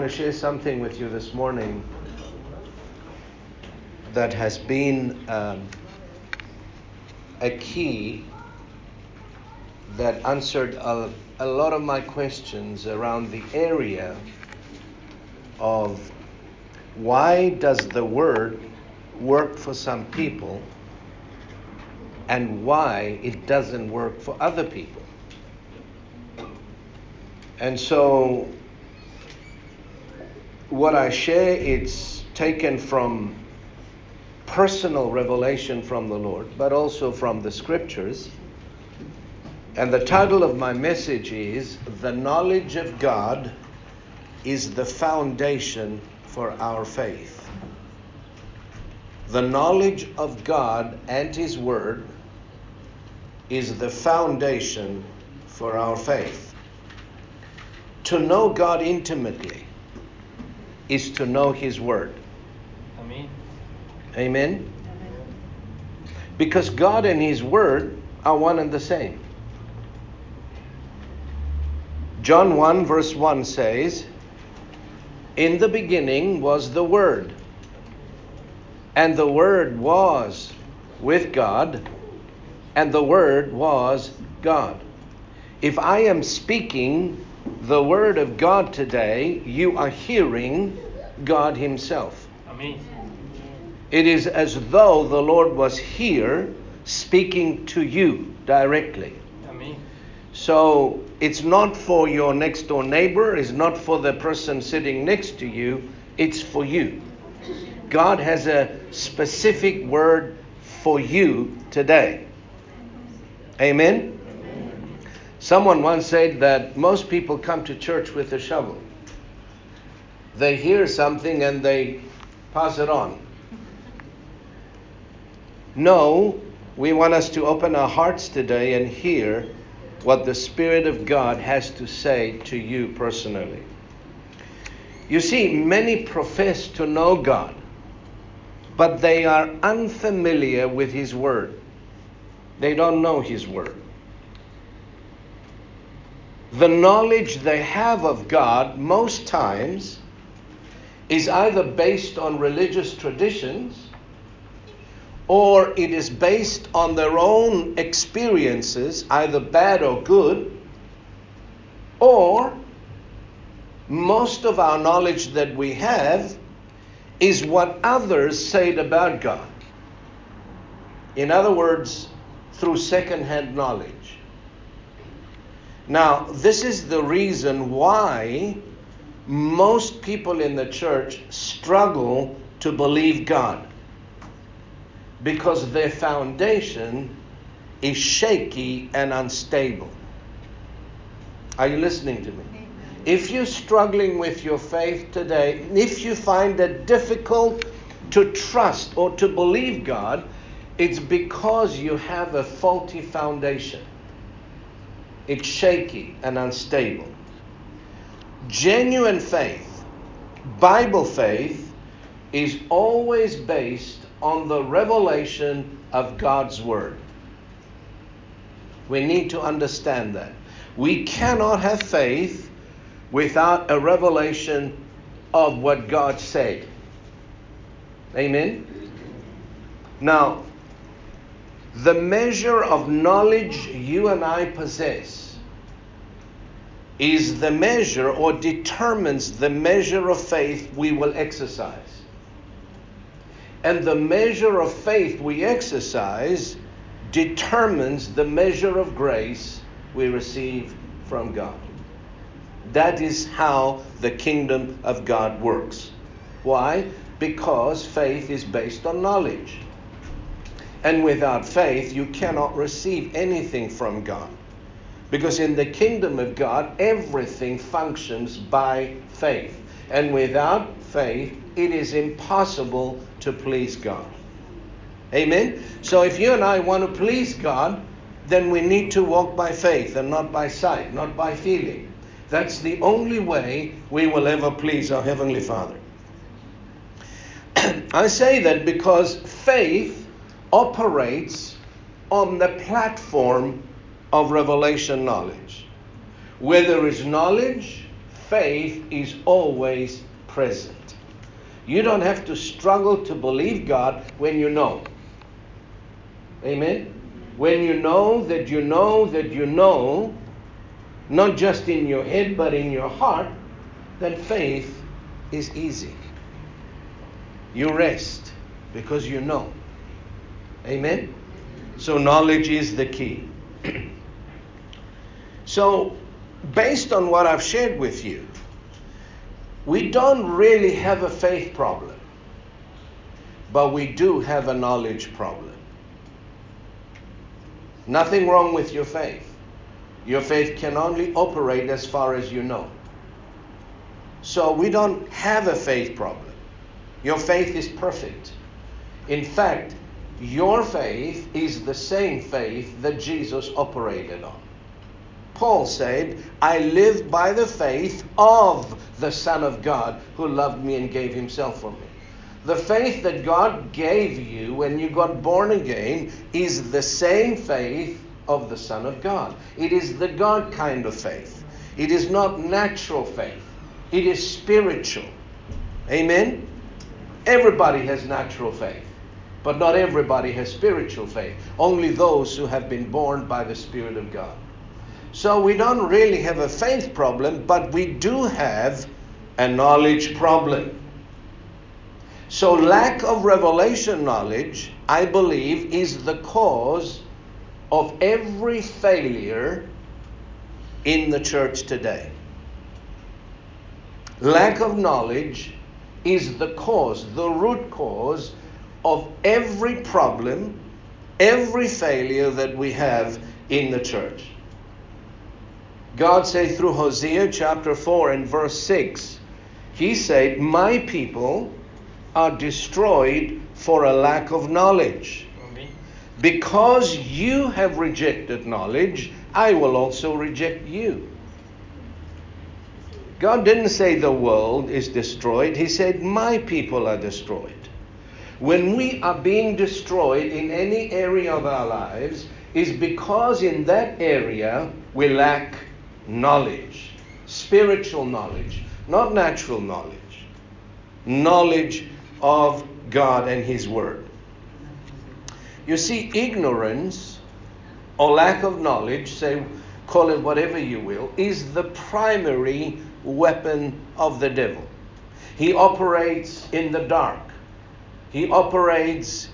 Want to share something with you this morning that has been um, a key that answered a, a lot of my questions around the area of why does the word work for some people and why it doesn't work for other people. And so what I share it's taken from personal revelation from the Lord, but also from the scriptures. And the title of my message is The Knowledge of God is the Foundation for Our Faith. The knowledge of God and His Word is the foundation for our faith. To know God intimately is to know His Word. Amen. Amen? Because God and His Word are one and the same. John 1, verse 1 says, In the beginning was the Word, and the Word was with God, and the Word was God. If I am speaking the Word of God today, you are hearing God Himself. Amen. It is as though the Lord was here speaking to you directly. Amen. So it's not for your next door neighbor, it's not for the person sitting next to you, it's for you. God has a specific word for you today. Amen? Someone once said that most people come to church with a shovel. They hear something and they pass it on. No, we want us to open our hearts today and hear what the Spirit of God has to say to you personally. You see, many profess to know God, but they are unfamiliar with His Word. They don't know His Word. The knowledge they have of God most times is either based on religious traditions or it is based on their own experiences, either bad or good, or most of our knowledge that we have is what others said about God. In other words, through second-hand knowledge. Now, this is the reason why most people in the church struggle to believe God because their foundation is shaky and unstable. Are you listening to me? If you're struggling with your faith today, if you find it difficult to trust or to believe God, it's because you have a faulty foundation. It's shaky and unstable. Genuine faith, Bible faith, is always based on the revelation of God's Word. We need to understand that. We cannot have faith without a revelation of what God said. Amen? Now, the measure of knowledge you and I possess is the measure or determines the measure of faith we will exercise. And the measure of faith we exercise determines the measure of grace we receive from God. That is how the kingdom of God works. Why? Because faith is based on knowledge. And without faith, you cannot receive anything from God. Because in the kingdom of God, everything functions by faith. And without faith, it is impossible to please God. Amen? So if you and I want to please God, then we need to walk by faith and not by sight, not by feeling. That's the only way we will ever please our Heavenly Father. I say that because faith operates on the platform of revelation knowledge. Where there is knowledge, faith is always present. You don't have to struggle to believe God when you know. Amen? When you know that you know that you know, not just in your head but in your heart, then faith is easy. You rest because you know. Amen? So, knowledge is the key. so, based on what I've shared with you, we don't really have a faith problem, but we do have a knowledge problem. Nothing wrong with your faith. Your faith can only operate as far as you know. So we don't have a faith problem. Your faith is perfect. In fact, your faith is the same faith that Jesus operated on. Paul said, I live by the faith of the Son of God who loved me and gave himself for me. The faith that God gave you when you got born again is the same faith of the Son of God. It is the God kind of faith. It is not natural faith, it is spiritual. Amen? Everybody has natural faith, but not everybody has spiritual faith. Only those who have been born by the Spirit of God. So we don't really have a faith problem, but we do have a knowledge problem. So, lack of revelation knowledge, I believe, is the cause of every failure in the church today. Lack of knowledge is the cause, the root cause of every problem, every failure that we have in the church. God said through Hosea chapter 4 and verse 6, He said, My people are destroyed for a lack of knowledge. Because you have rejected knowledge, I will also reject you. God didn't say the world is destroyed, He said, My people are destroyed. When we are being destroyed in any area of our lives, is because in that area we lack knowledge, spiritual knowledge, not natural knowledge, knowledge of God and His Word. You see, ignorance or lack of knowledge, say, call it whatever you will, is the primary weapon of the devil. He operates in the dark, he operates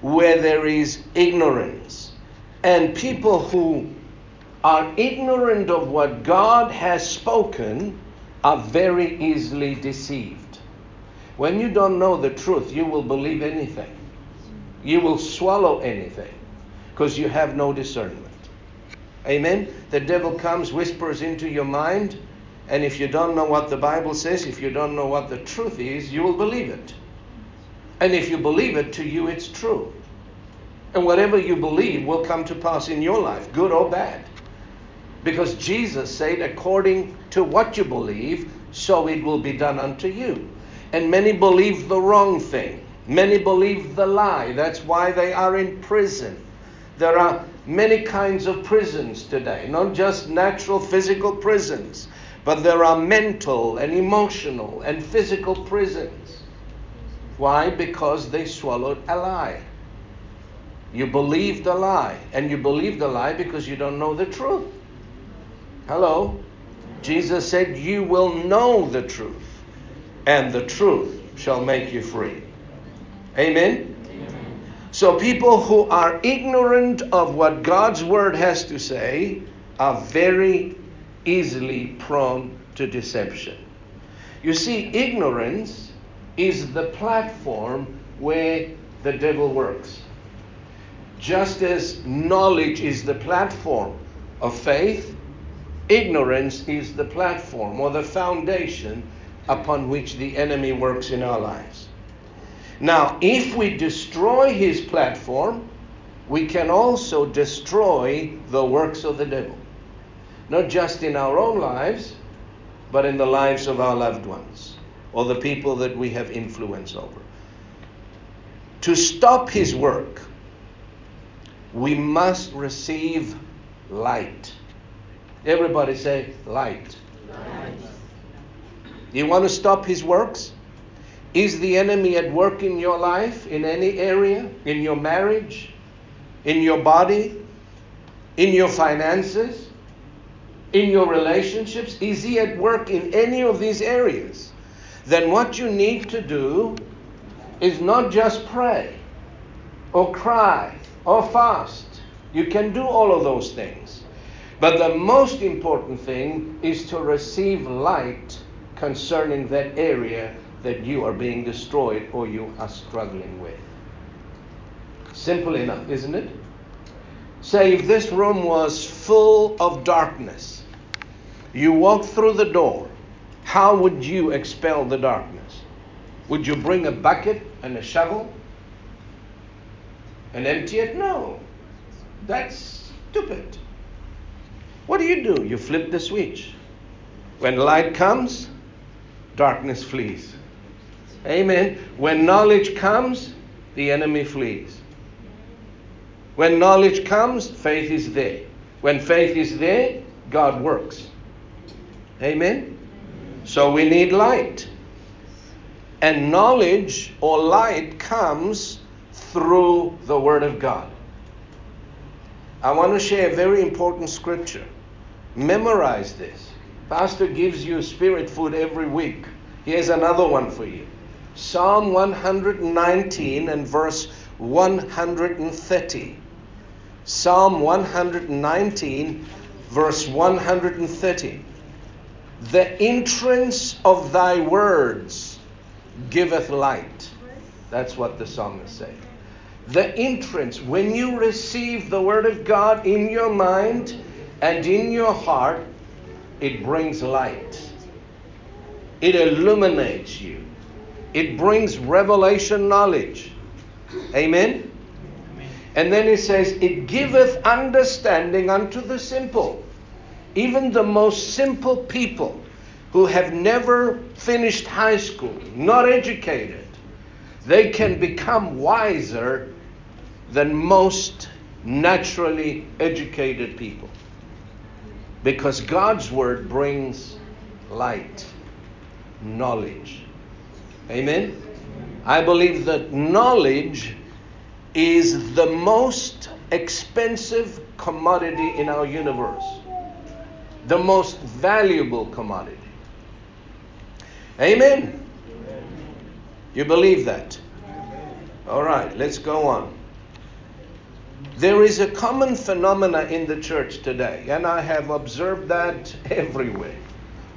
where there is ignorance. And people who are ignorant of what God has spoken are very easily deceived. When you don't know the truth, you will believe anything. You will swallow anything because you have no discernment. Amen? The devil comes, whispers into your mind, and if you don't know what the Bible says, if you don't know what the truth is, you will believe it. And if you believe it, to you it's true. And whatever you believe will come to pass in your life, good or bad. Because Jesus said, according to what you believe, so it will be done unto you. And many believe the wrong thing. Many believe the lie. That's why they are in prison. There are many kinds of prisons today, not just natural physical prisons, but there are mental and emotional and physical prisons. Why? Because they swallowed a lie. You believed a lie, and you believe the lie because you don't know the truth. Hello? Jesus said, You will know the truth, and the truth shall make you free. Amen? Amen? So, people who are ignorant of what God's word has to say are very easily prone to deception. You see, ignorance is the platform where the devil works. Just as knowledge is the platform of faith, ignorance is the platform or the foundation upon which the enemy works in our lives. Now, if we destroy his platform, we can also destroy the works of the devil. Not just in our own lives, but in the lives of our loved ones or the people that we have influence over. To stop his work, we must receive light. Everybody say light. light. You want to stop his works? Is the enemy at work in your life, in any area, in your marriage, in your body, in your finances, in your relationships? Is he at work in any of these areas? Then what you need to do is not just pray or cry or fast. You can do all of those things. But the most important thing is to receive light concerning that area that you are being destroyed or you are struggling with. Simple enough, isn't it? Say, if this room was full of darkness, you walk through the door, how would you expel the darkness? Would you bring a bucket and a shovel and empty it? No. That's stupid. What do you do? You flip the switch. When light comes, darkness flees. Amen. When knowledge comes, the enemy flees. When knowledge comes, faith is there. When faith is there, God works. Amen. So we need light. And knowledge or light comes through the Word of God. I want to share a very important scripture. Memorize this. Pastor gives you spirit food every week. Here's another one for you Psalm 119 and verse 130. Psalm 119, verse 130. The entrance of thy words giveth light. That's what the psalmist said. The entrance, when you receive the word of God in your mind and in your heart, it brings light. It illuminates you. It brings revelation knowledge. Amen? And then it says, It giveth understanding unto the simple. Even the most simple people who have never finished high school, not educated, they can become wiser than most naturally educated people. Because God's word brings light, knowledge. Amen? I believe that knowledge is the most expensive commodity in our universe, the most valuable commodity. Amen. You believe that? All right, let's go on. There is a common phenomena in the church today, and I have observed that everywhere.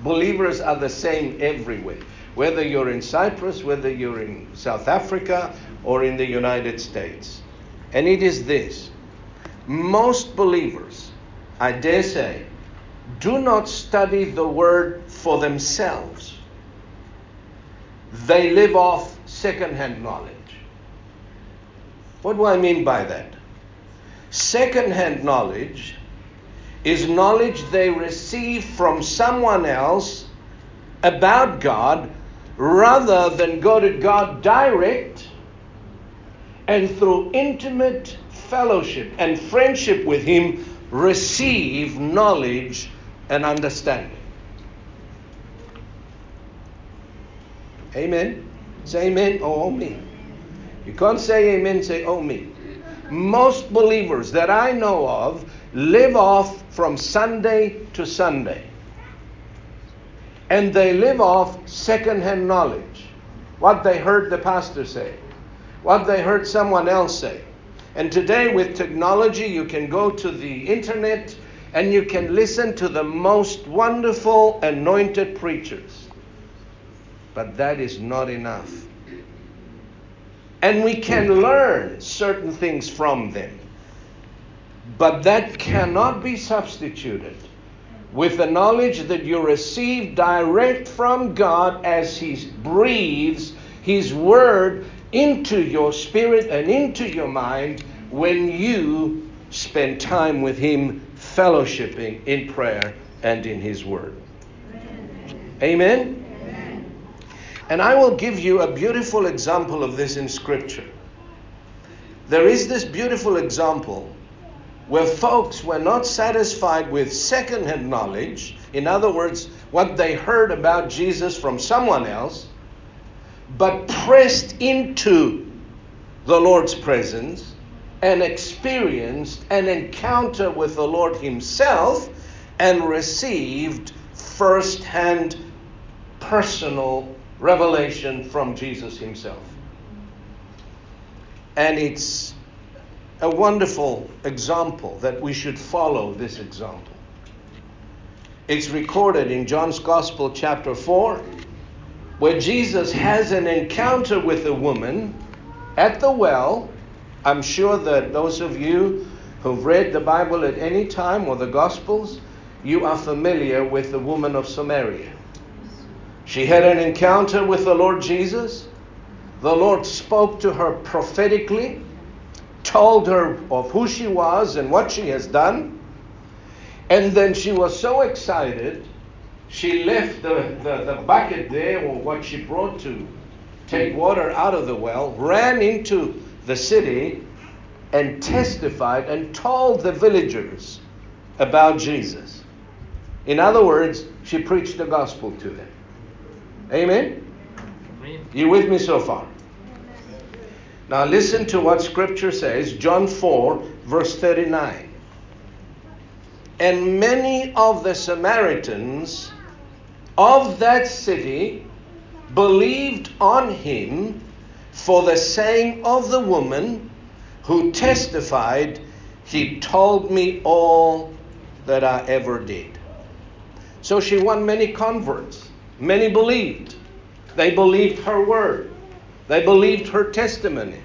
Believers are the same everywhere, whether you're in Cyprus, whether you're in South Africa, or in the United States. And it is this most believers, I dare say, do not study the word for themselves. They live off second-hand knowledge. What do I mean by that? Second-hand knowledge is knowledge they receive from someone else about God rather than go to God direct and through intimate fellowship and friendship with Him receive knowledge and understanding. Amen. Say amen or oh me. You can't say amen, say oh me. Most believers that I know of live off from Sunday to Sunday. And they live off second-hand knowledge. What they heard the pastor say what they heard someone else say. And today, with technology, you can go to the internet and you can listen to the most wonderful anointed preachers. But that is not enough. And we can learn certain things from them. But that cannot be substituted with the knowledge that you receive direct from God as He breathes His Word into your spirit and into your mind when you spend time with Him, fellowshipping in prayer and in His Word. Amen? Amen? And I will give you a beautiful example of this in Scripture. There is this beautiful example where folks were not satisfied with secondhand knowledge, in other words, what they heard about Jesus from someone else, but pressed into the Lord's presence and experienced an encounter with the Lord Himself and received first hand personal revelation from Jesus Himself. And it's a wonderful example that we should follow this example. It's recorded in John's Gospel, chapter 4, where Jesus has an encounter with a woman at the well. I'm sure that those of you who've read the Bible at any time or the Gospels, you are familiar with the woman of Samaria. She had an encounter with the Lord Jesus. The Lord spoke to her prophetically told her of who she was and what she has done. And then she was so excited, she left the, the, the bucket there or what she brought to take water out of the well, ran into the city, and testified and told the villagers about Jesus. In other words, she preached the gospel to them. Amen? Amen. You with me so far? Now listen to what Scripture says, John 4, verse 39. And many of the Samaritans of that city believed on him for the saying of the woman who testified, He told me all that I ever did. So she won many converts. Many believed. They believed her word. They believed her testimony.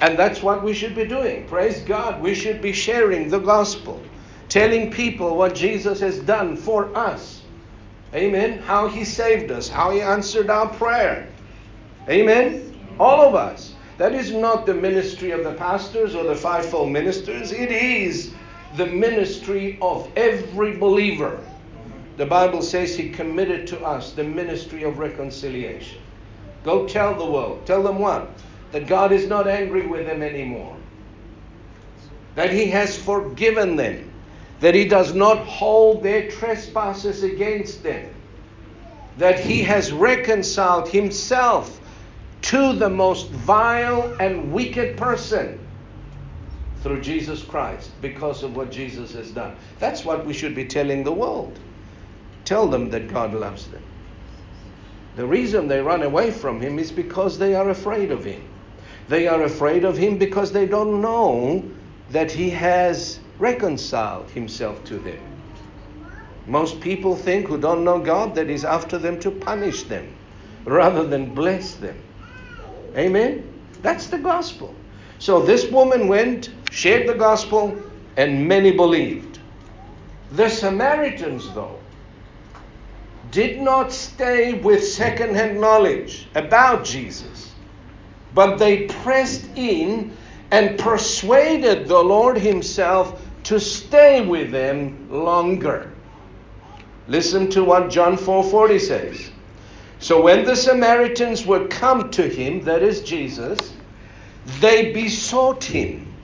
And that's what we should be doing. Praise God. We should be sharing the gospel, telling people what Jesus has done for us. Amen. How he saved us, how he answered our prayer. Amen. All of us. That is not the ministry of the pastors or the fivefold ministers. It is the ministry of every believer. The Bible says he committed to us the ministry of reconciliation. Go tell the world. Tell them what? That God is not angry with them anymore. That He has forgiven them. That He does not hold their trespasses against them. That He has reconciled Himself to the most vile and wicked person through Jesus Christ because of what Jesus has done. That's what we should be telling the world. Tell them that God loves them. The reason they run away from him is because they are afraid of him. They are afraid of him because they don't know that he has reconciled himself to them. Most people think who don't know God that he's after them to punish them rather than bless them. Amen? That's the gospel. So this woman went, shared the gospel, and many believed. The Samaritans, though, did not stay with secondhand knowledge about Jesus, but they pressed in and persuaded the Lord Himself to stay with them longer. Listen to what John 4:40 says. So when the Samaritans were come to him, that is Jesus, they besought him,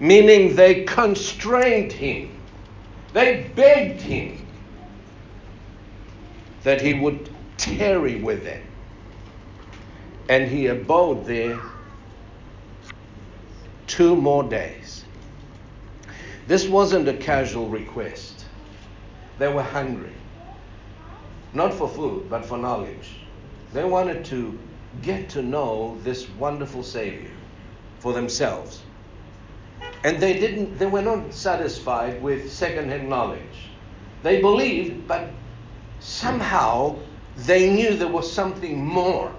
meaning they constrained him. They begged him that he would tarry with them. And he abode there two more days. This wasn't a casual request. They were hungry. Not for food, but for knowledge. They wanted to get to know this wonderful Savior for themselves. And they didn't they were not satisfied with second-hand knowledge. They believed, but somehow they knew there was something more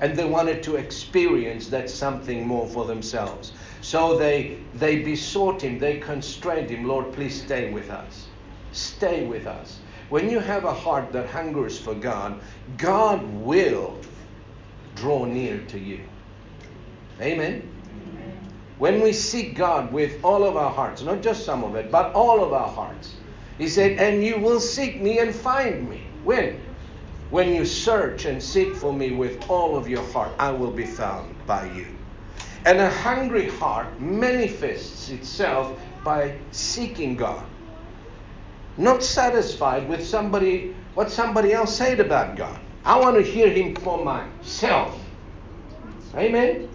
and they wanted to experience that something more for themselves. So they, they besought him, they constrained him, Lord, please stay with us. Stay with us. When you have a heart that hungers for God, God will draw near to you. Amen. When we seek God with all of our hearts, not just some of it, but all of our hearts, He said, And you will seek me and find me. When? When you search and seek for me with all of your heart, I will be found by you. And a hungry heart manifests itself by seeking God. Not satisfied with somebody what somebody else said about God. I want to hear him for myself. Amen.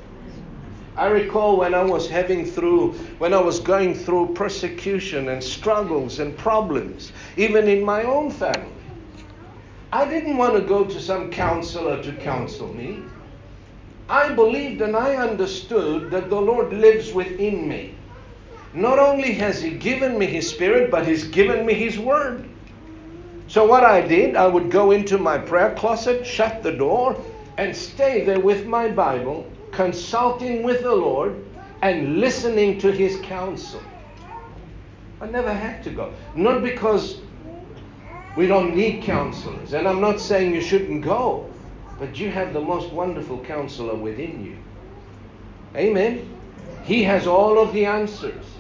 I recall when I was having through, when I was going through persecution and struggles and problems, even in my own family. I didn't want to go to some counselor to counsel me. I believed and I understood that the Lord lives within me. Not only has He given me His Spirit, but He's given me His Word. So, what I did, I would go into my prayer closet, shut the door, and stay there with my Bible, consulting with the Lord and listening to His counsel. I never had to go. Not because we don't need counselors, and I'm not saying you shouldn't go. But you have the most wonderful counselor within you. Amen. He has all of the answers.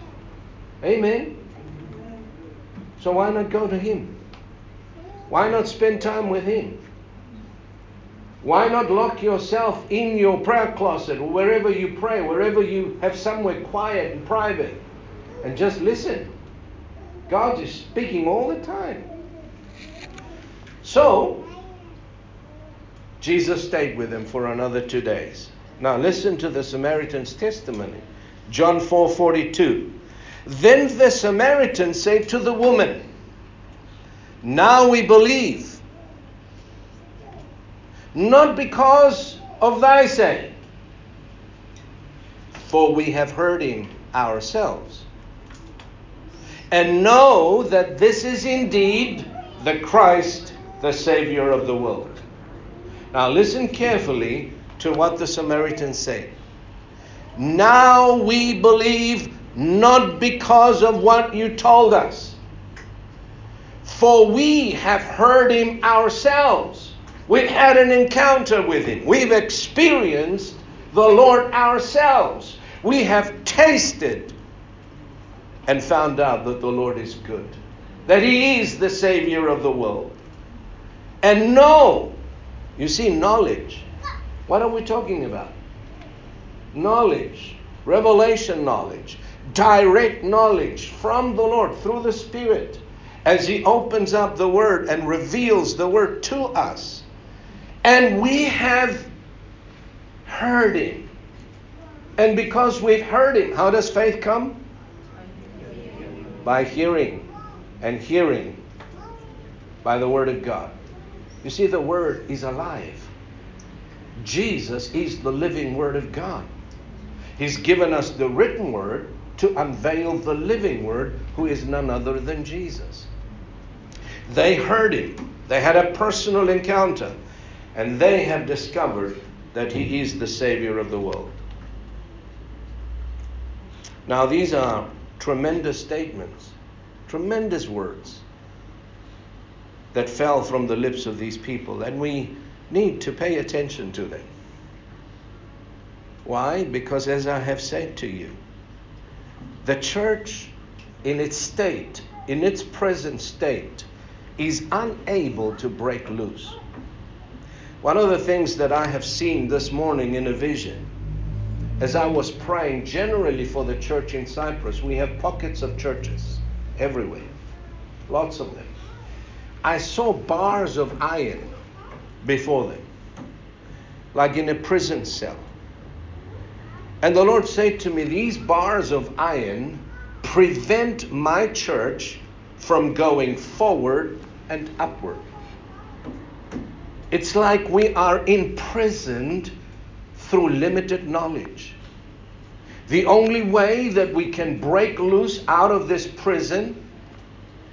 Amen. So why not go to him? Why not spend time with him? Why not lock yourself in your prayer closet or wherever you pray, wherever you have somewhere quiet and private, and just listen? God is speaking all the time. So, Jesus stayed with him for another two days. Now listen to the Samaritan's testimony. John 4:42. Then the Samaritan said to the woman, Now we believe, not because of thy saying, for we have heard him ourselves, and know that this is indeed the Christ, the Savior of the world. Now, listen carefully to what the Samaritans say. Now we believe not because of what you told us, for we have heard him ourselves. We've had an encounter with him. We've experienced the Lord ourselves. We have tasted and found out that the Lord is good, that he is the Savior of the world. And know you see, knowledge. What are we talking about? Knowledge, revelation knowledge, direct knowledge from the Lord through the Spirit as He opens up the Word and reveals the Word to us. And we have heard Him. And because we've heard Him, how does faith come? By hearing, and hearing by the Word of God. You see, the Word is alive. Jesus is the living Word of God. He's given us the written Word to unveil the living Word, who is none other than Jesus. They heard Him, they had a personal encounter, and they have discovered that He is the Savior of the world. Now, these are tremendous statements, tremendous words that fell from the lips of these people, and we need to pay attention to them. Why? Because, as I have said to you, the church in its state, in its present state, is unable to break loose. One of the things that I have seen this morning in a vision, as I was praying generally for the church in Cyprus, we have pockets of churches everywhere, lots of them. I saw bars of iron before them, like in a prison cell. And the Lord said to me, These bars of iron prevent my church from going forward and upward. It's like we are imprisoned through limited knowledge. The only way that we can break loose out of this prison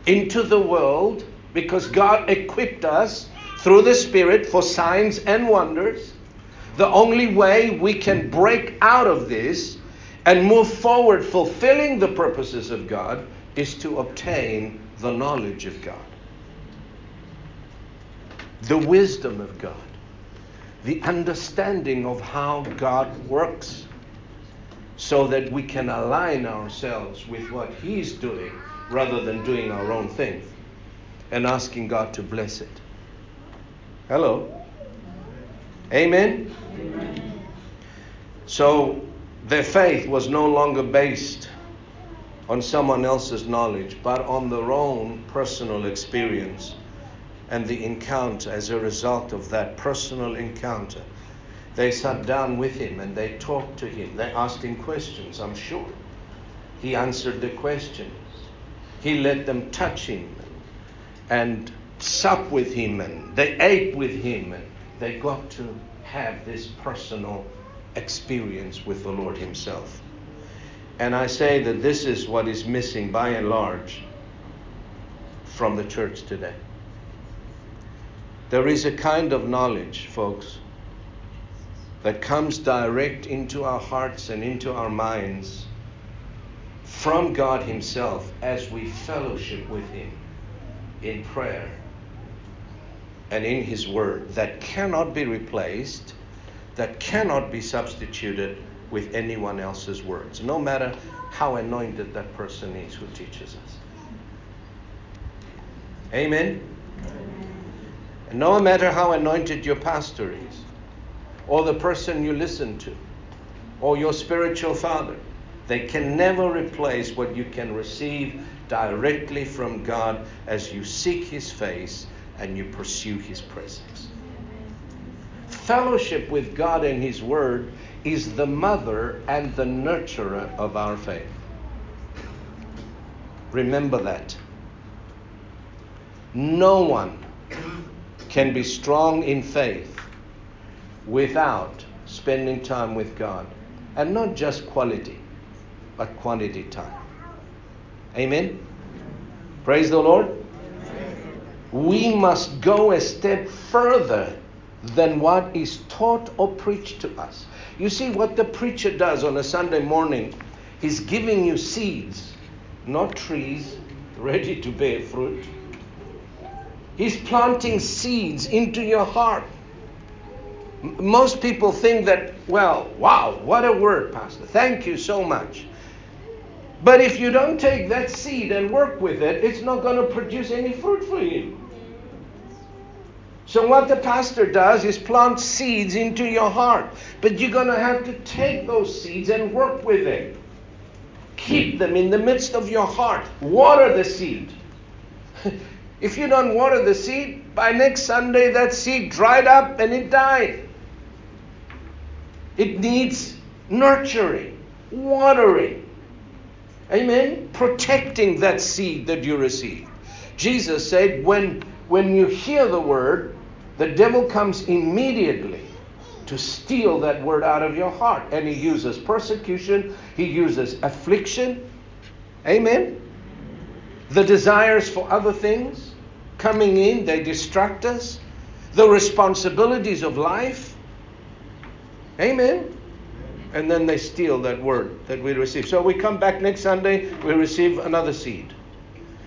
into the world because God equipped us through the Spirit for signs and wonders. The only way we can break out of this and move forward fulfilling the purposes of God is to obtain the knowledge of God, the wisdom of God, the understanding of how God works, so that we can align ourselves with what He's doing rather than doing our own thing and asking God to bless it. Hello? Amen? Amen. So their faith was no longer based on someone else's knowledge, but on their own personal experience and the encounter as a result of that personal encounter. They sat down with him and they talked to him. They asked him questions, I'm sure. He answered the questions. He let them touch him and sup with him and they ate with him and they got to have this personal experience with the Lord Himself. And I say that this is what is missing by and large from the church today. There is a kind of knowledge, folks, that comes direct into our hearts and into our minds from God Himself as we fellowship with Him in prayer and in His Word that cannot be replaced, that cannot be substituted with anyone else's words, no matter how anointed that person is who teaches us. Amen? And no matter how anointed your pastor is, or the person you listen to, or your spiritual father, they can never replace what you can receive directly from God as you seek His face and you pursue His presence. Fellowship with God and His Word is the mother and the nurturer of our faith. Remember that. No one can be strong in faith without spending time with God. And not just quality, but quantity time. Amen? Praise the Lord we must go a step further than what is taught or preached to us. You see, what the preacher does on a Sunday morning, he's giving you seeds, not trees ready to bear fruit. He's planting seeds into your heart. Most people think that, well, wow, what a word, Pastor. Thank you so much. But if you don't take that seed and work with it, it's not going to produce any fruit for you. So, what the pastor does is plant seeds into your heart. But you're going to have to take those seeds and work with them. Keep them in the midst of your heart. Water the seed. if you don't water the seed, by next Sunday that seed dried up and it died. It needs nurturing, watering. Amen? Protecting that seed that you receive. Jesus said, when, when you hear the word, the devil comes immediately to steal that word out of your heart. And he uses persecution, he uses affliction. Amen. The desires for other things coming in, they distract us. The responsibilities of life. Amen. And then they steal that word that we receive. So we come back next Sunday, we receive another seed.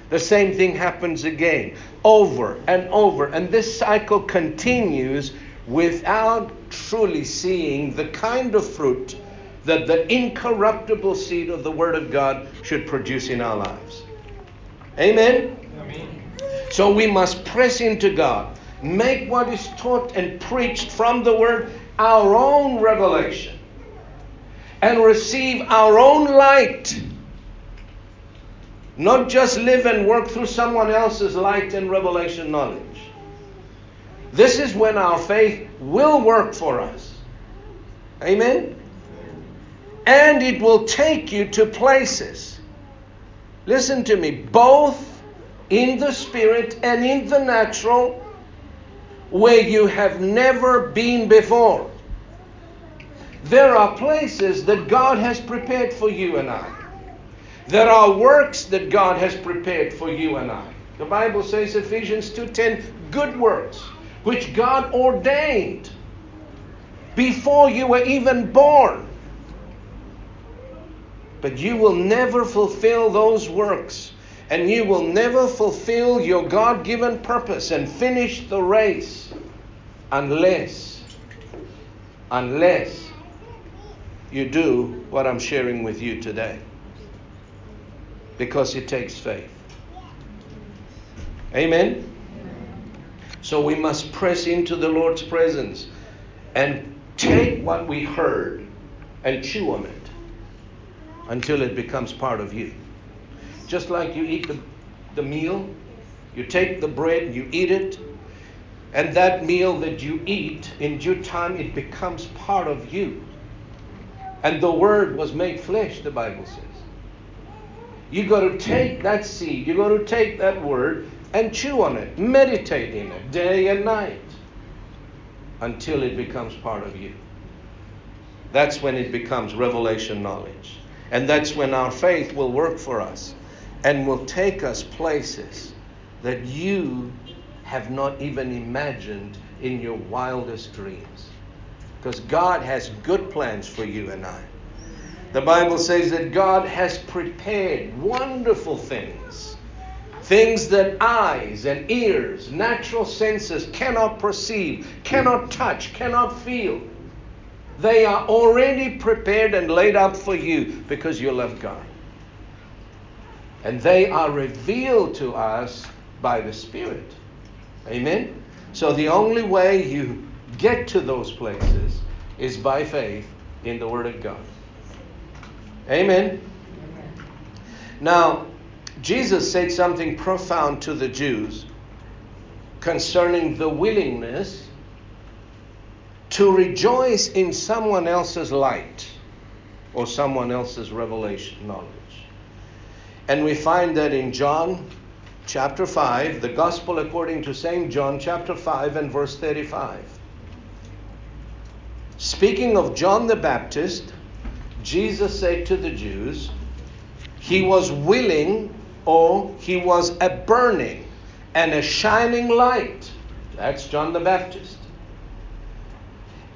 The same thing happens again, over and over. And this cycle continues without truly seeing the kind of fruit that the incorruptible seed of the Word of God should produce in our lives. Amen? Amen? So we must press into God, make what is taught and preached from the Word our own revelation, and receive our own light not just live and work through someone else's light and revelation knowledge. This is when our faith will work for us. Amen? And it will take you to places. Listen to me, both in the spirit and in the natural, where you have never been before. There are places that God has prepared for you and I. There are works that God has prepared for you and I. The Bible says Ephesians 2:10 good works which God ordained before you were even born. But you will never fulfill those works, and you will never fulfill your God given purpose and finish the race unless, unless you do what I'm sharing with you today. Because it takes faith. Amen? So we must press into the Lord's presence and take what we heard and chew on it until it becomes part of you. Just like you eat the, the meal, you take the bread, and you eat it, and that meal that you eat, in due time, it becomes part of you. And the Word was made flesh, the Bible says. You got to take that seed, you've got to take that Word and chew on it, meditate in it day and night until it becomes part of you. That's when it becomes revelation knowledge. And that's when our faith will work for us and will take us places that you have not even imagined in your wildest dreams. Because God has good plans for you and I. The Bible says that God has prepared wonderful things, things that eyes and ears, natural senses cannot perceive, cannot touch, cannot feel. They are already prepared and laid up for you because you love God. And they are revealed to us by the Spirit. Amen? So the only way you get to those places is by faith in the Word of God. Amen? Now, Jesus said something profound to the Jews concerning the willingness to rejoice in someone else's light or someone else's revelation knowledge. And we find that in John chapter 5, the Gospel according to St. John chapter 5 and verse 35. Speaking of John the Baptist, Jesus said to the Jews, He was willing or he was a burning and a shining light. That's John the Baptist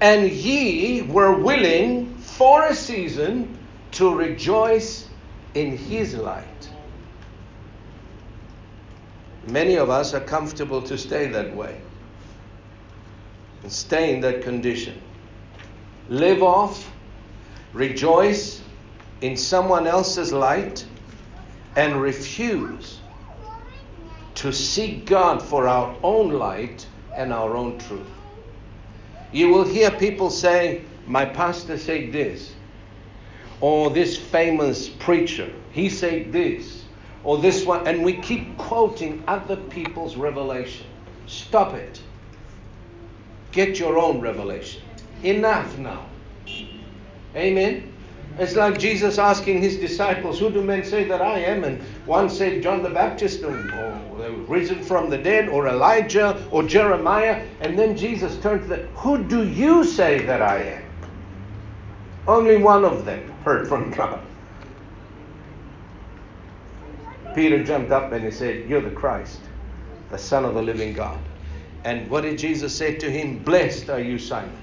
and ye were willing for a season to rejoice in his light. Many of us are comfortable to stay that way and stay in that condition. Live off, rejoice in someone else's light, and refuse to seek God for our own light and our own truth. You will hear people say, My pastor said this, or this famous preacher, he said this, or this one, and we keep quoting other people's revelation. Stop it. Get your own revelation. Enough now. Amen. It's like Jesus asking his disciples, Who do men say that I am? And one said John the Baptist, or, or risen from the dead, or Elijah, or Jeremiah. And then Jesus turned to them, Who do you say that I am? Only one of them heard from God. Peter jumped up and he said, You're the Christ, the Son of the living God. And what did Jesus say to him? Blessed are you, Simon.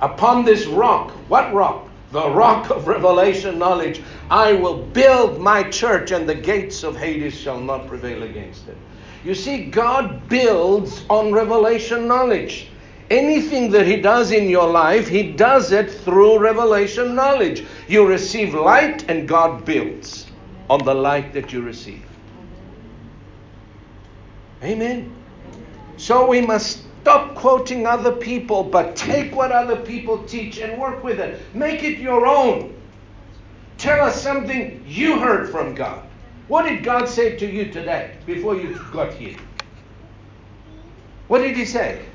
Upon this rock, what rock? the rock of revelation knowledge, I will build my church, and the gates of Hades shall not prevail against it. You see, God builds on revelation knowledge. Anything that He does in your life, He does it through revelation knowledge. You receive light, and God builds on the light that you receive. Amen. So we must Stop quoting other people, but take what other people teach and work with it. Make it your own. Tell us something you heard from God. What did God say to you today before you got here? What did He say?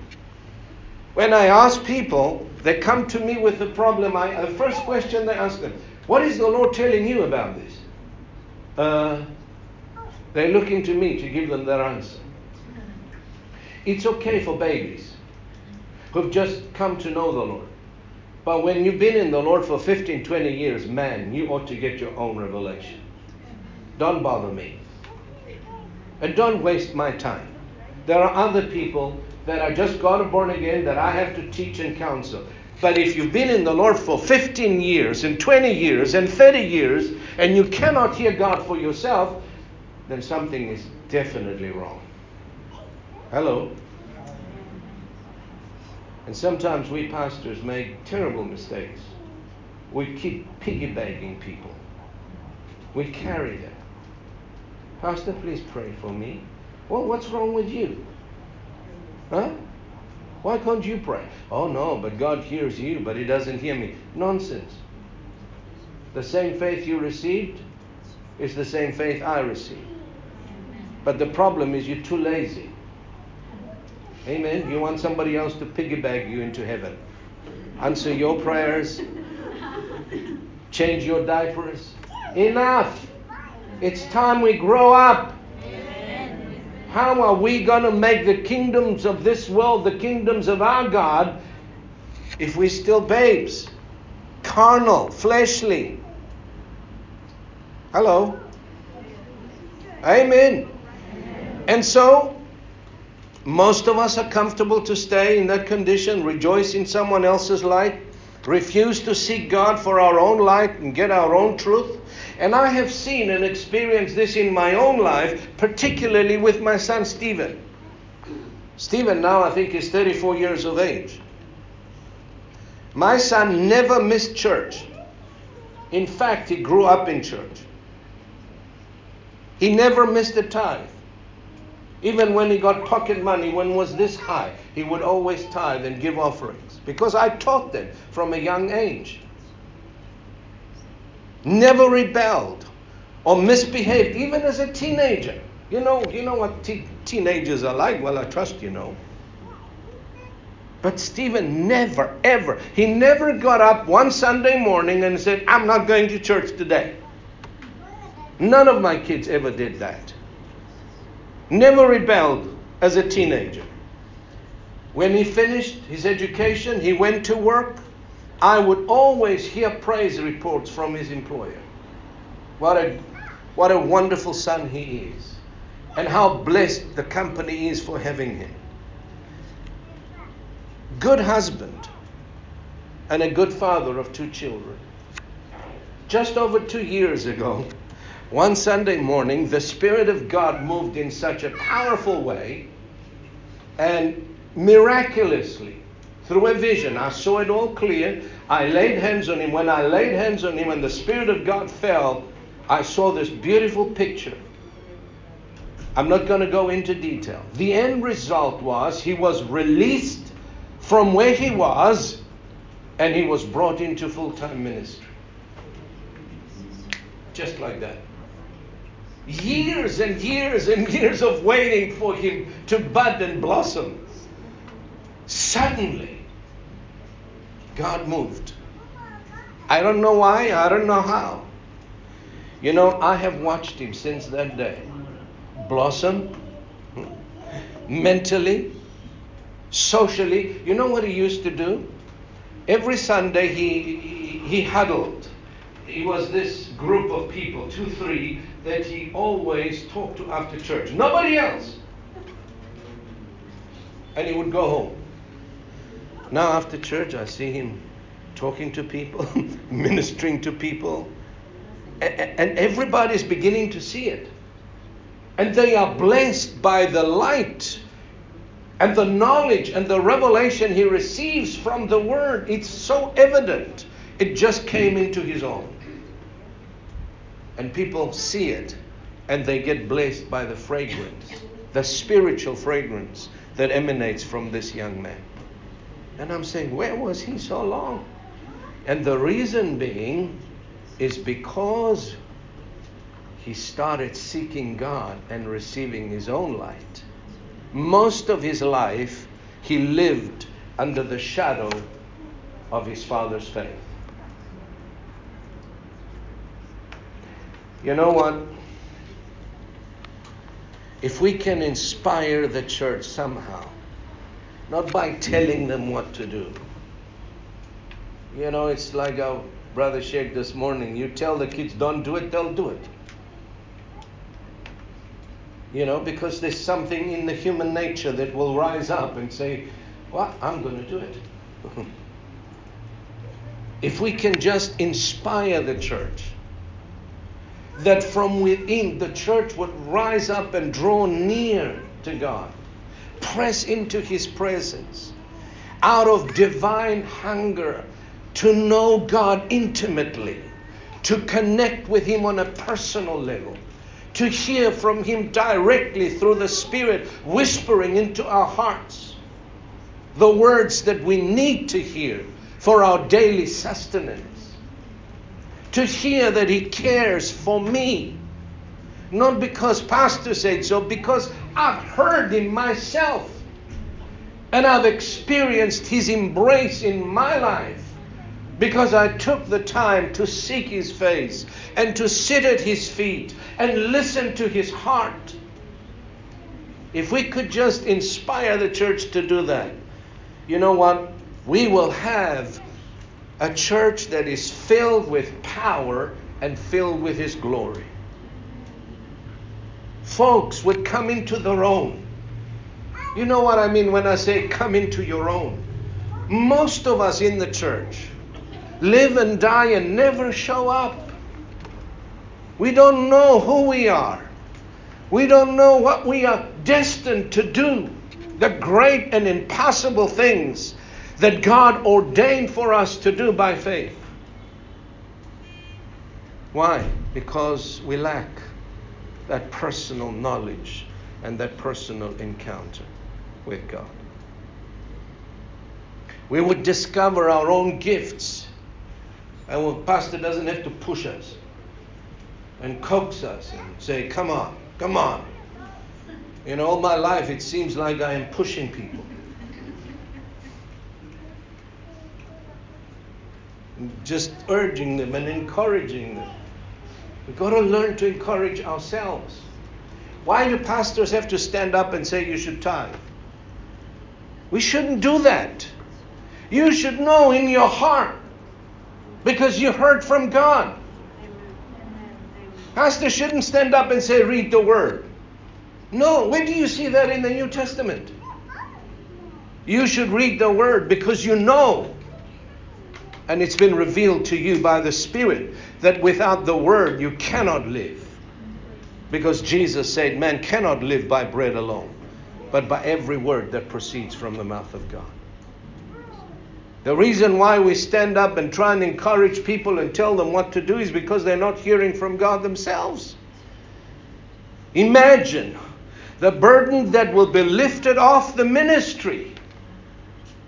When I ask people, they come to me with a problem. I, the first question they ask them, What is the Lord telling you about this? Uh, they're looking to me to give them their answer. It's okay for babies who've just come to know the Lord. But when you've been in the Lord for 15, 20 years, man, you ought to get your own revelation. Don't bother me. And don't waste my time. There are other people that are just got born again that I have to teach and counsel. But if you've been in the Lord for 15 years and 20 years and 30 years and you cannot hear God for yourself, then something is definitely wrong. Hello? And sometimes we pastors make terrible mistakes. We keep piggybacking people. We carry them. Pastor, please pray for me. Well, what's wrong with you? Huh? Why can't you pray? Oh, no, but God hears you, but He doesn't hear me. Nonsense. The same faith you received is the same faith I received. But the problem is you're too lazy. Amen. You want somebody else to piggyback you into heaven. Answer your prayers. Change your diapers. Enough. It's time we grow up. How are we going to make the kingdoms of this world the kingdoms of our God if we're still babes? Carnal, fleshly. Hello? Amen. And so, most of us are comfortable to stay in that condition, rejoice in someone else's light, refuse to seek God for our own light and get our own truth. And I have seen and experienced this in my own life, particularly with my son Stephen. Stephen now, I think, is 34 years of age. My son never missed church. In fact, he grew up in church. He never missed a tithe. Even when he got pocket money, when was this high, he would always tithe and give offerings because I taught them from a young age. Never rebelled or misbehaved, even as a teenager. You know, you know what te- teenagers are like. Well, I trust you know. But Stephen never, ever, he never got up one Sunday morning and said, I'm not going to church today. None of my kids ever did that. Never rebelled as a teenager. When he finished his education, he went to work. I would always hear praise reports from his employer. What a, what a wonderful son he is, and how blessed the company is for having him. Good husband, and a good father of two children. Just over two years ago, one Sunday morning, the Spirit of God moved in such a powerful way and miraculously through a vision. I saw it all clear. I laid hands on him. When I laid hands on him and the Spirit of God fell, I saw this beautiful picture. I'm not going to go into detail. The end result was he was released from where he was and he was brought into full time ministry. Just like that. Years and years and years of waiting for him to bud and blossom. Suddenly, God moved. I don't know why, I don't know how. You know, I have watched him since that day blossom hmm, mentally, socially. You know what he used to do? Every Sunday he, he, he huddled. He was this group of people, two, three, that he always talked to after church. Nobody else. And he would go home. Now, after church, I see him talking to people, ministering to people, and everybody is beginning to see it. And they are blessed by the light and the knowledge and the revelation he receives from the Word. It's so evident. It just came into his own. And people see it and they get blessed by the fragrance, the spiritual fragrance that emanates from this young man. And I'm saying, where was he so long? And the reason being is because he started seeking God and receiving his own light. Most of his life, he lived under the shadow of his father's faith. You know what? If we can inspire the church somehow, not by telling them what to do. You know, it's like our brother Sheikh this morning. You tell the kids, don't do it, they'll do it. You know, because there's something in the human nature that will rise up and say, Well, I'm going to do it. if we can just inspire the church, that from within the church would rise up and draw near to God, press into His presence. Out of divine hunger to know God intimately, to connect with Him on a personal level, to hear from Him directly through the Spirit whispering into our hearts. The words that we need to hear for our daily sustenance. To hear that He cares for me. Not because Pastor said so, because I've heard Him myself. And I've experienced His embrace in my life because I took the time to seek His face and to sit at His feet and listen to His heart. If we could just inspire the church to do that, you know what? We will have a church that is filled with power and filled with His glory. Folks would come into their own. You know what I mean when I say come into your own? Most of us in the church live and die and never show up. We don't know who we are. We don't know what we are destined to do. The great and impossible things that God ordained for us to do by faith. Why? Because we lack that personal knowledge and that personal encounter with God. We would discover our own gifts, and the pastor doesn't have to push us and coax us and say, Come on, come on. In all my life, it seems like I am pushing people. Just urging them and encouraging them. We've got to learn to encourage ourselves. Why do pastors have to stand up and say you should tithe? We shouldn't do that. You should know in your heart because you heard from God. Pastor shouldn't stand up and say, read the word. No, where do you see that in the New Testament? You should read the word because you know, and it's been revealed to you by the Spirit, that without the word you cannot live. Because Jesus said, Man cannot live by bread alone, but by every word that proceeds from the mouth of God. The reason why we stand up and try and encourage people and tell them what to do is because they're not hearing from God themselves. Imagine the burden that will be lifted off the ministry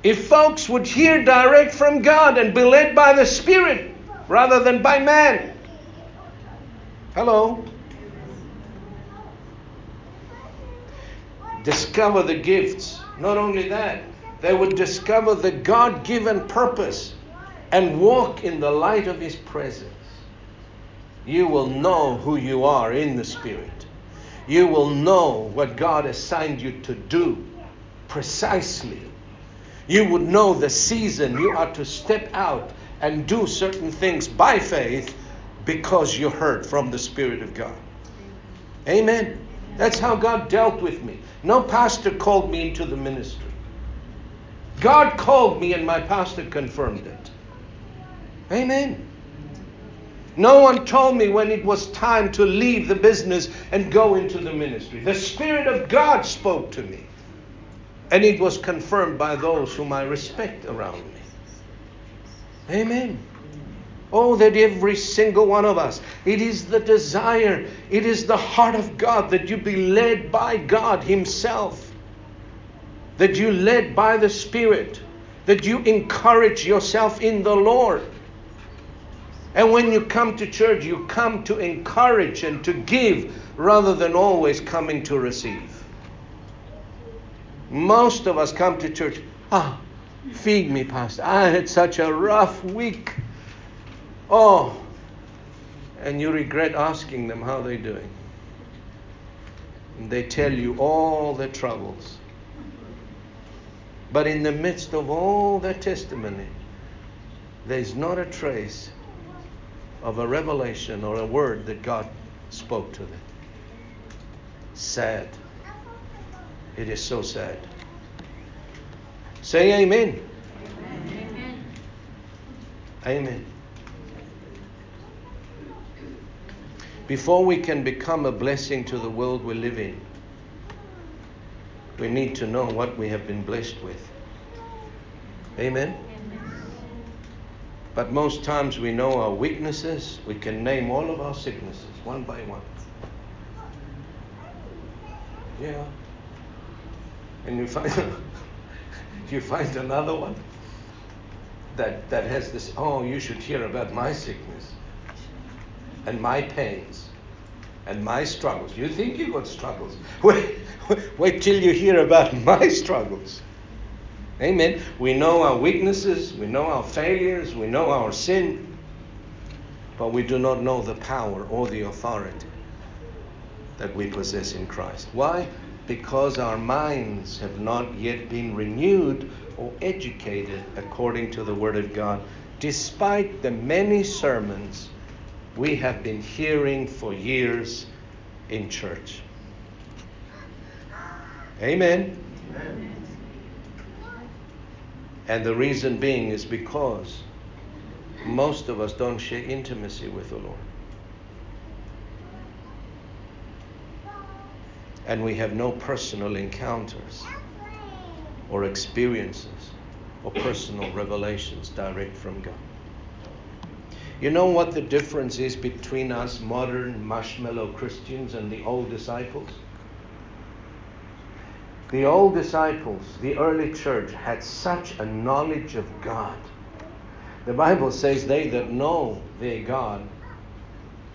if folks would hear direct from God and be led by the Spirit rather than by man. Hello? Discover the gifts. Not only that, they would discover the God given purpose and walk in the light of His presence. You will know who you are in the Spirit. You will know what God assigned you to do precisely. You would know the season you are to step out and do certain things by faith because you heard from the Spirit of God. Amen. That's how God dealt with me. No pastor called me into the ministry. God called me and my pastor confirmed it. Amen. No one told me when it was time to leave the business and go into the ministry. The Spirit of God spoke to me. And it was confirmed by those whom I respect around me. Amen. Oh, that every single one of us, it is the desire, it is the heart of God that you be led by God Himself that you led by the Spirit, that you encourage yourself in the Lord. And when you come to church, you come to encourage and to give rather than always coming to receive. Most of us come to church, ah, feed me, Pastor. I had such a rough week. Oh, and you regret asking them how they're doing. And they tell you all their troubles. But in the midst of all their testimony, there's not a trace of a revelation or a word that God spoke to them. Sad. It is so sad. Say amen. amen. Amen. Before we can become a blessing to the world we live in, we need to know what we have been blessed with. Amen. But most times we know our weaknesses. We can name all of our sicknesses one by one. Yeah. And you find you find another one that that has this. Oh, you should hear about my sickness and my pains and my struggles. You think you got struggles? Wait, wait till you hear about my struggles. Amen. We know our weaknesses, we know our failures, we know our sin, but we do not know the power or the authority that we possess in Christ. Why? Because our minds have not yet been renewed or educated according to the Word of God, despite the many sermons we have been hearing for years in church. Amen. Amen. And the reason being is because most of us don't share intimacy with the Lord. And we have no personal encounters or experiences or personal revelations direct from God. You know what the difference is between us modern marshmallow Christians and the old disciples? The old disciples, the early church, had such a knowledge of God. The Bible says, They that know their God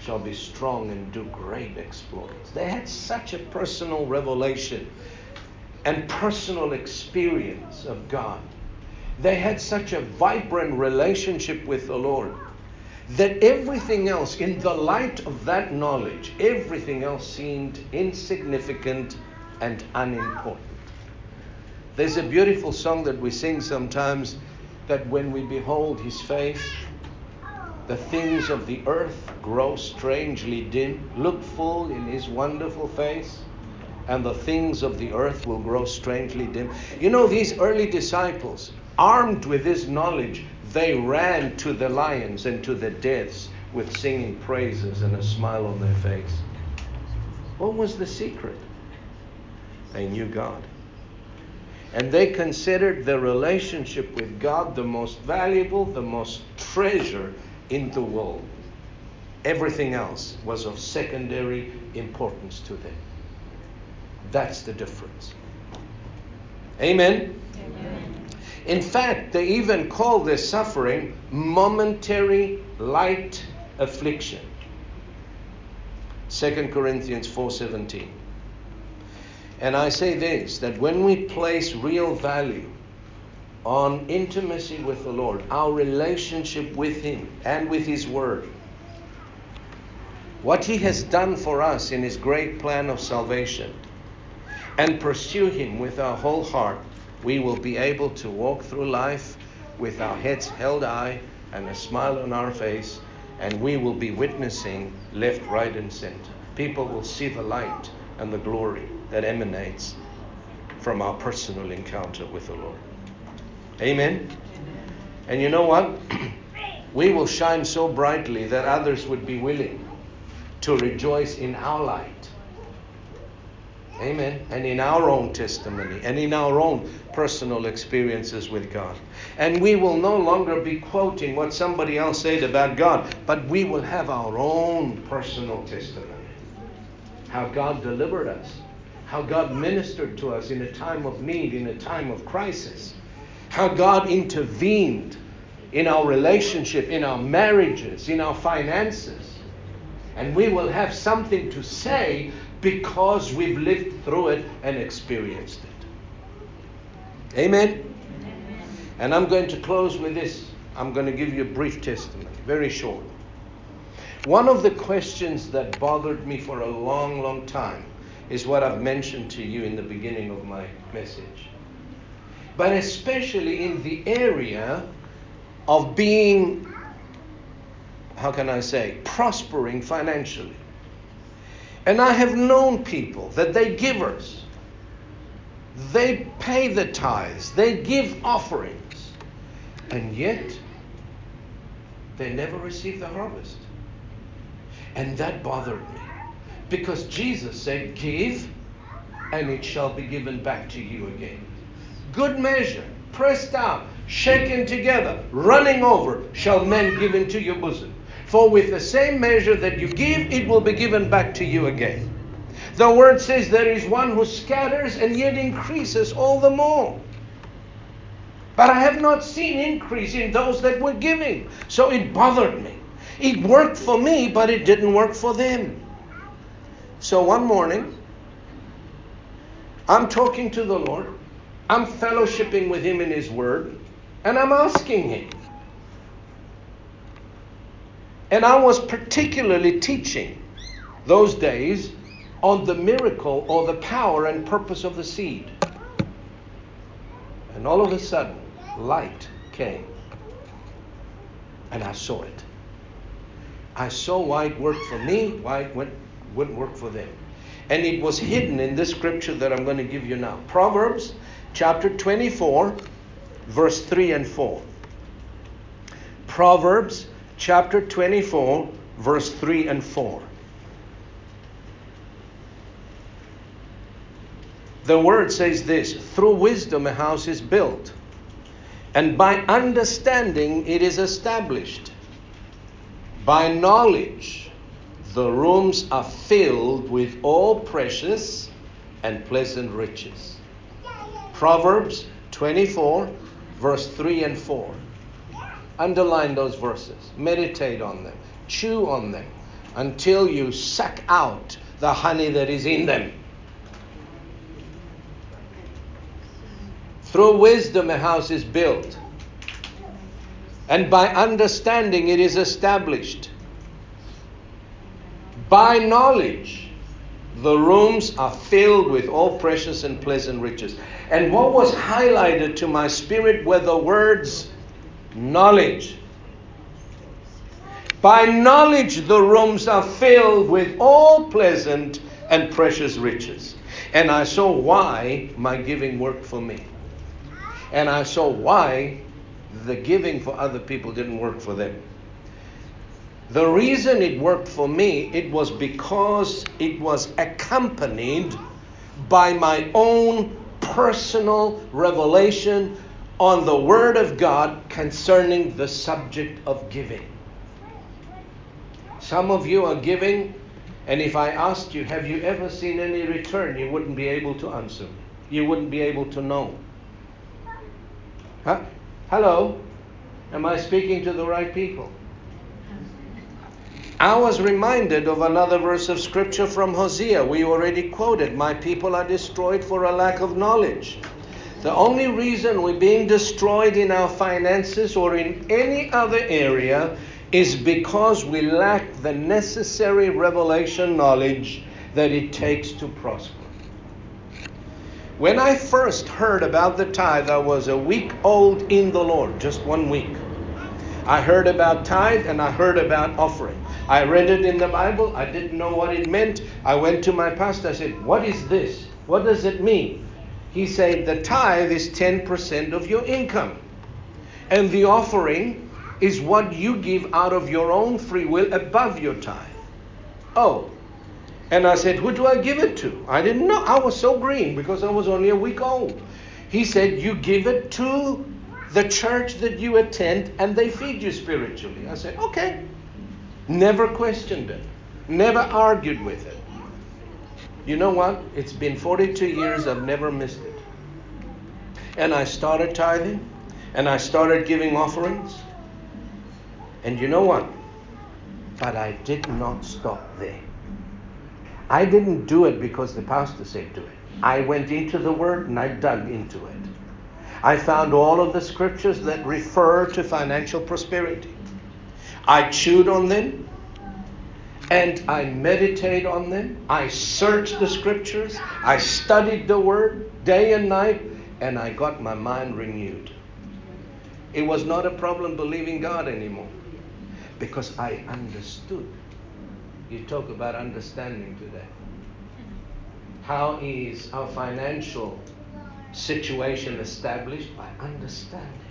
shall be strong and do great exploits. They had such a personal revelation and personal experience of God. They had such a vibrant relationship with the Lord that everything else, in the light of that knowledge, everything else seemed insignificant and unimportant. There's a beautiful song that we sing sometimes that when we behold his face, the things of the earth grow strangely dim. Look full in his wonderful face, and the things of the earth will grow strangely dim. You know, these early disciples, armed with this knowledge, they ran to the lions and to the deaths with singing praises and a smile on their face. What was the secret? They knew God. And they considered the relationship with God the most valuable, the most treasure in the world. Everything else was of secondary importance to them. That's the difference. Amen. Amen. In fact, they even call their suffering momentary light affliction. 2 Corinthians 4:17. And I say this that when we place real value on intimacy with the Lord, our relationship with Him and with His Word, what He has done for us in His great plan of salvation, and pursue Him with our whole heart, we will be able to walk through life with our heads held high and a smile on our face, and we will be witnessing left, right, and center. People will see the light and the glory that emanates from our personal encounter with the Lord. Amen? And you know what? we will shine so brightly that others would be willing to rejoice in our light. Amen. And in our own testimony and in our own personal experiences with God. And we will no longer be quoting what somebody else said about God, but we will have our own personal testimony. How God delivered us how God ministered to us in a time of need, in a time of crisis, how God intervened in our relationship, in our marriages, in our finances. And we will have something to say because we've lived through it and experienced it. Amen? Amen? And I'm going to close with this. I'm going to give you a brief testimony, very short. One of the questions that bothered me for a long, long time is what I've mentioned to you in the beginning of my message. But especially in the area of being, how can I say, prospering financially. And I have known people that they givers. They pay the tithes, they give offerings, and yet they never receive the harvest. And that bothered me. Because Jesus said, Give, and it shall be given back to you again. Good measure, pressed down, shaken together, running over, shall men give into your bosom. For with the same measure that you give, it will be given back to you again. The word says there is one who scatters and yet increases all the more. But I have not seen increase in those that were giving. So it bothered me. It worked for me, but it didn't work for them. So one morning, I'm talking to the Lord. I'm fellowshipping with Him in His Word. And I'm asking Him. And I was particularly teaching those days on the miracle or the power and purpose of the seed. And all of a sudden, light came. And I saw it. I saw why it worked for me, why it went, wouldn't work for them. And it was hidden in this scripture that I'm going to give you now. Proverbs chapter 24, verse 3 and 4. Proverbs chapter 24, verse 3 and 4. The word says this through wisdom a house is built, and by understanding it is established. By knowledge the rooms are filled with all precious and pleasant riches. Proverbs 24, verse 3 and 4. Underline those verses, meditate on them, chew on them until you suck out the honey that is in them. Through wisdom, a house is built, and by understanding, it is established. By knowledge, the rooms are filled with all precious and pleasant riches. And what was highlighted to my spirit were the words knowledge. By knowledge, the rooms are filled with all pleasant and precious riches. And I saw why my giving worked for me. And I saw why the giving for other people didn't work for them. The reason it worked for me, it was because it was accompanied by my own personal revelation on the Word of God concerning the subject of giving. Some of you are giving, and if I asked you, have you ever seen any return, you wouldn't be able to answer. You wouldn't be able to know. Huh? Hello? Am I speaking to the right people? I was reminded of another verse of scripture from Hosea. We already quoted, My people are destroyed for a lack of knowledge. The only reason we're being destroyed in our finances or in any other area is because we lack the necessary revelation knowledge that it takes to prosper. When I first heard about the tithe, I was a week old in the Lord, just one week. I heard about tithe and I heard about offering. I read it in the Bible. I didn't know what it meant. I went to my pastor. I said, What is this? What does it mean? He said, The tithe is 10% of your income. And the offering is what you give out of your own free will above your tithe. Oh, and I said, Who do I give it to? I didn't know. I was so green because I was only a week old. He said, You give it to the church that you attend and they feed you spiritually. I said, Okay. Never questioned it, never argued with it. You know what? It's been 42 years, I've never missed it. And I started tithing and I started giving offerings. And you know what? But I did not stop there. I didn't do it because the pastor said do it. I went into the Word and I dug into it. I found all of the scriptures that refer to financial prosperity. I chewed on them and I meditate on them. I searched the scriptures. I studied the Word day and night and I got my mind renewed. It was not a problem believing God anymore because I understood you talk about understanding today. How is our financial situation established? By understanding.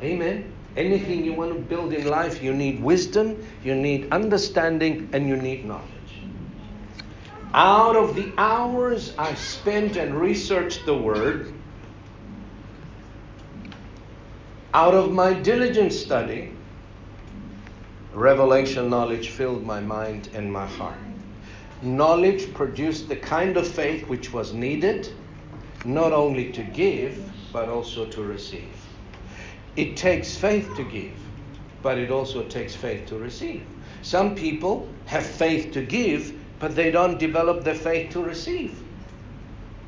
Amen. Anything you want to build in life, you need wisdom, you need understanding, and you need knowledge. Out of the hours I spent and researched the Word, out of my diligent study, revelation knowledge filled my mind and my heart. Knowledge produced the kind of faith which was needed, not only to give, but also to receive. It takes faith to give, but it also takes faith to receive. Some people have faith to give, but they don't develop the faith to receive.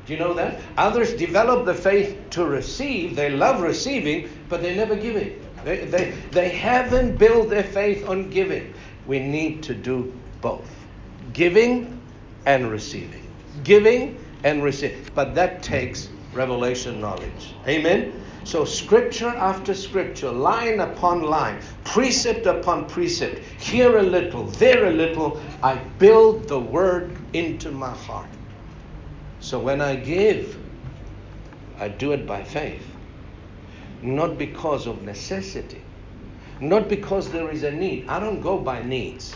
Do you know that? Others develop the faith to receive. They love receiving, but they never give it. They, they, they haven't built their faith on giving. We need to do both giving and receiving. Giving and receiving. But that takes revelation knowledge. Amen? So, scripture after scripture, line upon line, precept upon precept, here a little, there a little, I build the word into my heart. So, when I give, I do it by faith, not because of necessity, not because there is a need. I don't go by needs.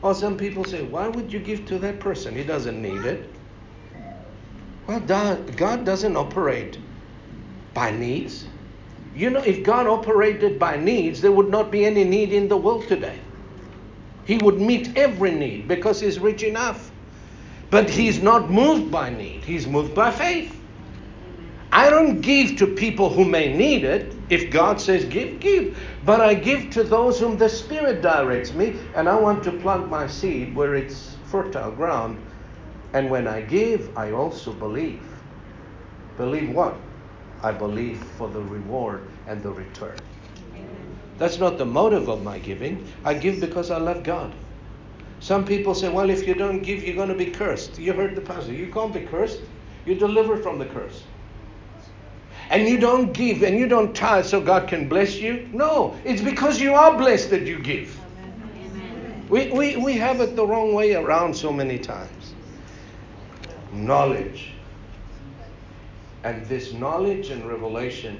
Or some people say, Why would you give to that person? He doesn't need it. Well, God doesn't operate by needs. You know, if God operated by needs, there would not be any need in the world today. He would meet every need because He's rich enough. But He's not moved by need, He's moved by faith. I don't give to people who may need it. If God says give, give. But I give to those whom the Spirit directs me, and I want to plant my seed where it's fertile ground. And when I give, I also believe. Believe what? I believe for the reward and the return. That's not the motive of my giving. I give because I love God. Some people say, well, if you don't give, you're going to be cursed. You heard the pastor. You can't be cursed. You're delivered from the curse. And you don't give and you don't tithe so God can bless you? No, it's because you are blessed that you give. We, we, we have it the wrong way around so many times. Knowledge and this knowledge and revelation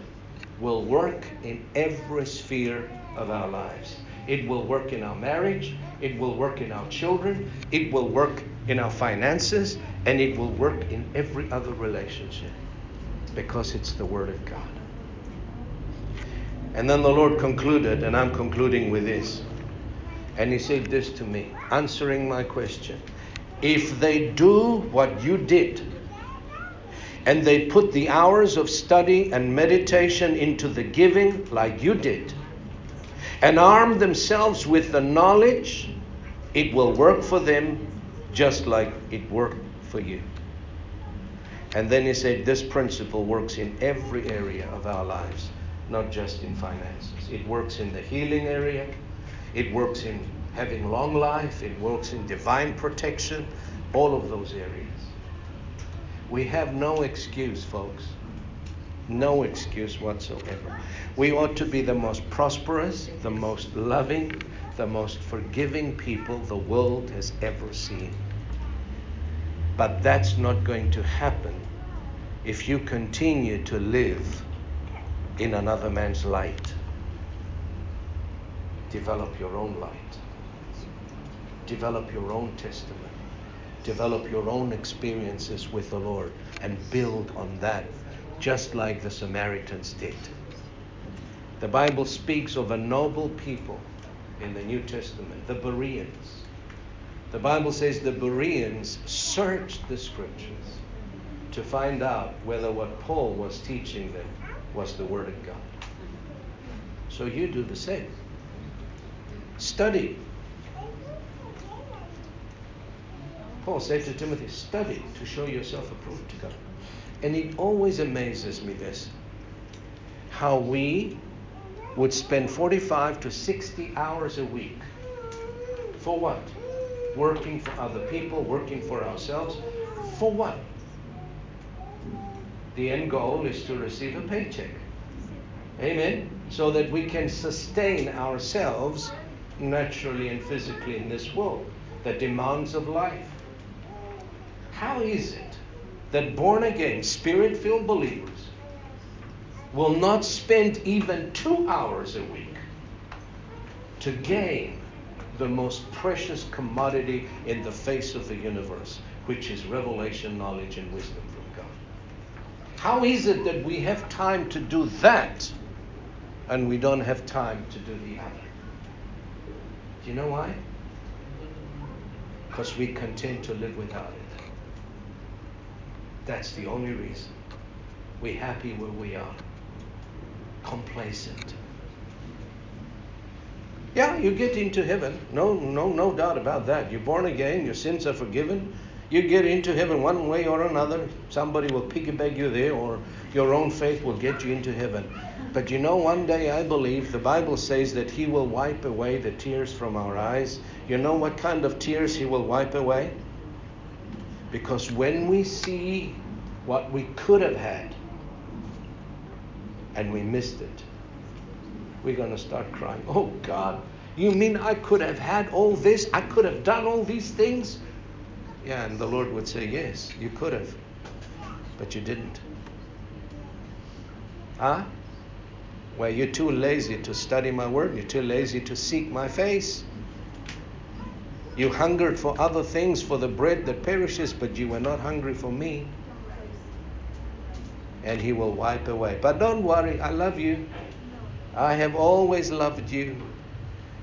will work in every sphere of our lives. It will work in our marriage, it will work in our children, it will work in our finances, and it will work in every other relationship because it's the Word of God. And then the Lord concluded, and I'm concluding with this. And He said this to me, answering my question. If they do what you did, and they put the hours of study and meditation into the giving like you did, and arm themselves with the knowledge, it will work for them just like it worked for you. And then he said, This principle works in every area of our lives, not just in finances. It works in the healing area, it works in having long life, it works in divine protection, all of those areas. We have no excuse, folks. No excuse whatsoever. We ought to be the most prosperous, the most loving, the most forgiving people the world has ever seen. But that's not going to happen if you continue to live in another man's light. Develop your own light. Develop your own testimony develop your own experiences with the Lord and build on that, just like the Samaritans did. The Bible speaks of a noble people in the New Testament, the Bereans. The Bible says the Bereans searched the scriptures to find out whether what Paul was teaching them was the Word of God. So you do the same. Study Paul said to Timothy, study to show yourself approved to God. And it always amazes me this how we would spend 45 to 60 hours a week. For what? Working for other people, working for ourselves. For what? The end goal is to receive a paycheck. Amen? So that we can sustain ourselves naturally and physically in this world, the demands of life. How is it that born again, spirit filled believers will not spend even two hours a week to gain the most precious commodity in the face of the universe, which is revelation, knowledge, and wisdom from God. How is it that we have time to do that and we don't have time to do the other? Do you know why? Because we content to live without it. That's the only reason. We're happy where we are, complacent. Yeah, you get into heaven. No, no, no doubt about that. You're born again. Your sins are forgiven. You get into heaven one way or another. Somebody will piggyback you there, or your own faith will get you into heaven. But you know, one day I believe the Bible says that He will wipe away the tears from our eyes. You know what kind of tears He will wipe away? Because when we see what we could have had and we missed it, we're going to start crying. Oh God, you mean I could have had all this? I could have done all these things? Yeah, and the Lord would say, Yes, you could have, but you didn't. Huh? Well, you're too lazy to study my word, you're too lazy to seek my face. You hungered for other things, for the bread that perishes, but you were not hungry for me. And he will wipe away. But don't worry, I love you. I have always loved you,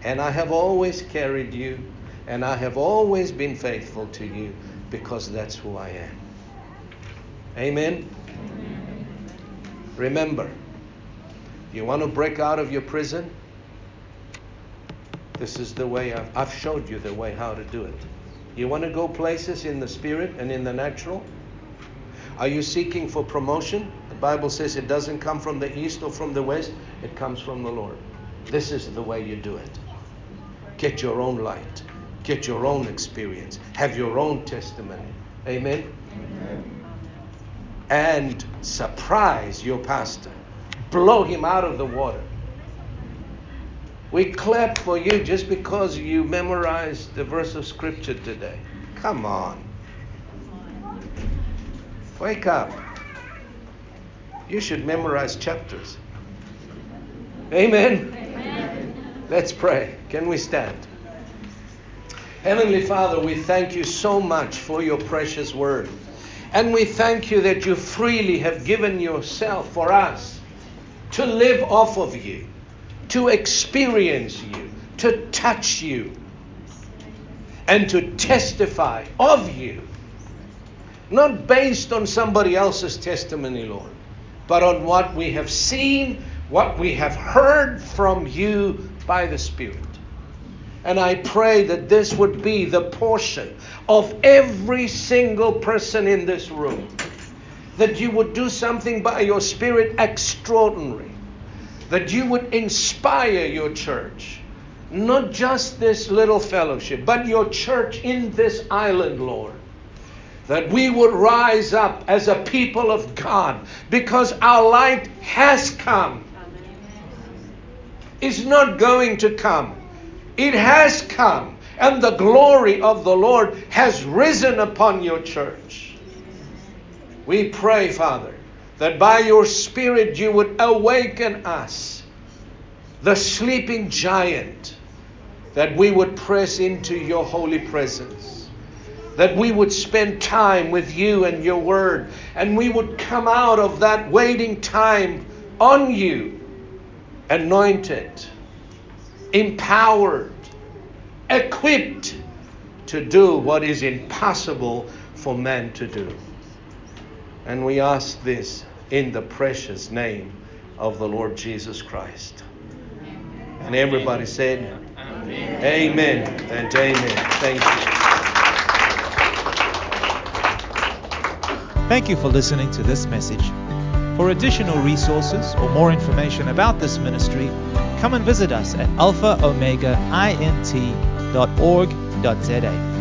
and I have always carried you, and I have always been faithful to you because that's who I am. Amen? Remember, you want to break out of your prison? This is the way I've, I've showed you the way how to do it. You want to go places in the spirit and in the natural? Are you seeking for promotion? The Bible says it doesn't come from the east or from the west, it comes from the Lord. This is the way you do it. Get your own light, get your own experience, have your own testimony. Amen? Amen. And surprise your pastor, blow him out of the water. We clap for you just because you memorized the verse of scripture today. Come on. Wake up. You should memorize chapters. Amen. Amen. Let's pray. Can we stand? Heavenly Father, we thank you so much for your precious word. And we thank you that you freely have given yourself for us to live off of you, to experience you, to touch you, and to testify of you not based on somebody else's testimony, Lord, but on what we have seen, what we have heard from you by the Spirit. And I pray that this would be the portion of every single person in this room. That you would do something by your Spirit extraordinary. That you would inspire your church. Not just this little fellowship, but your church in this island, Lord that we would rise up as a people of God because our light has come. It's not going to come, it has come. And the glory of the Lord has risen upon your church. We pray, Father, that by your Spirit you would awaken us, the sleeping giant, that we would press into your holy presence that we would spend time with you and your word, and we would come out of that waiting time on you, anointed, empowered, equipped to do what is impossible for man to do. And we ask this in the precious name of the Lord Jesus Christ. And everybody said, Amen, amen and amen. Thank you. Thank you for listening to this message. For additional resources or more information about this ministry, come and visit us at alphaomegaint.org.za.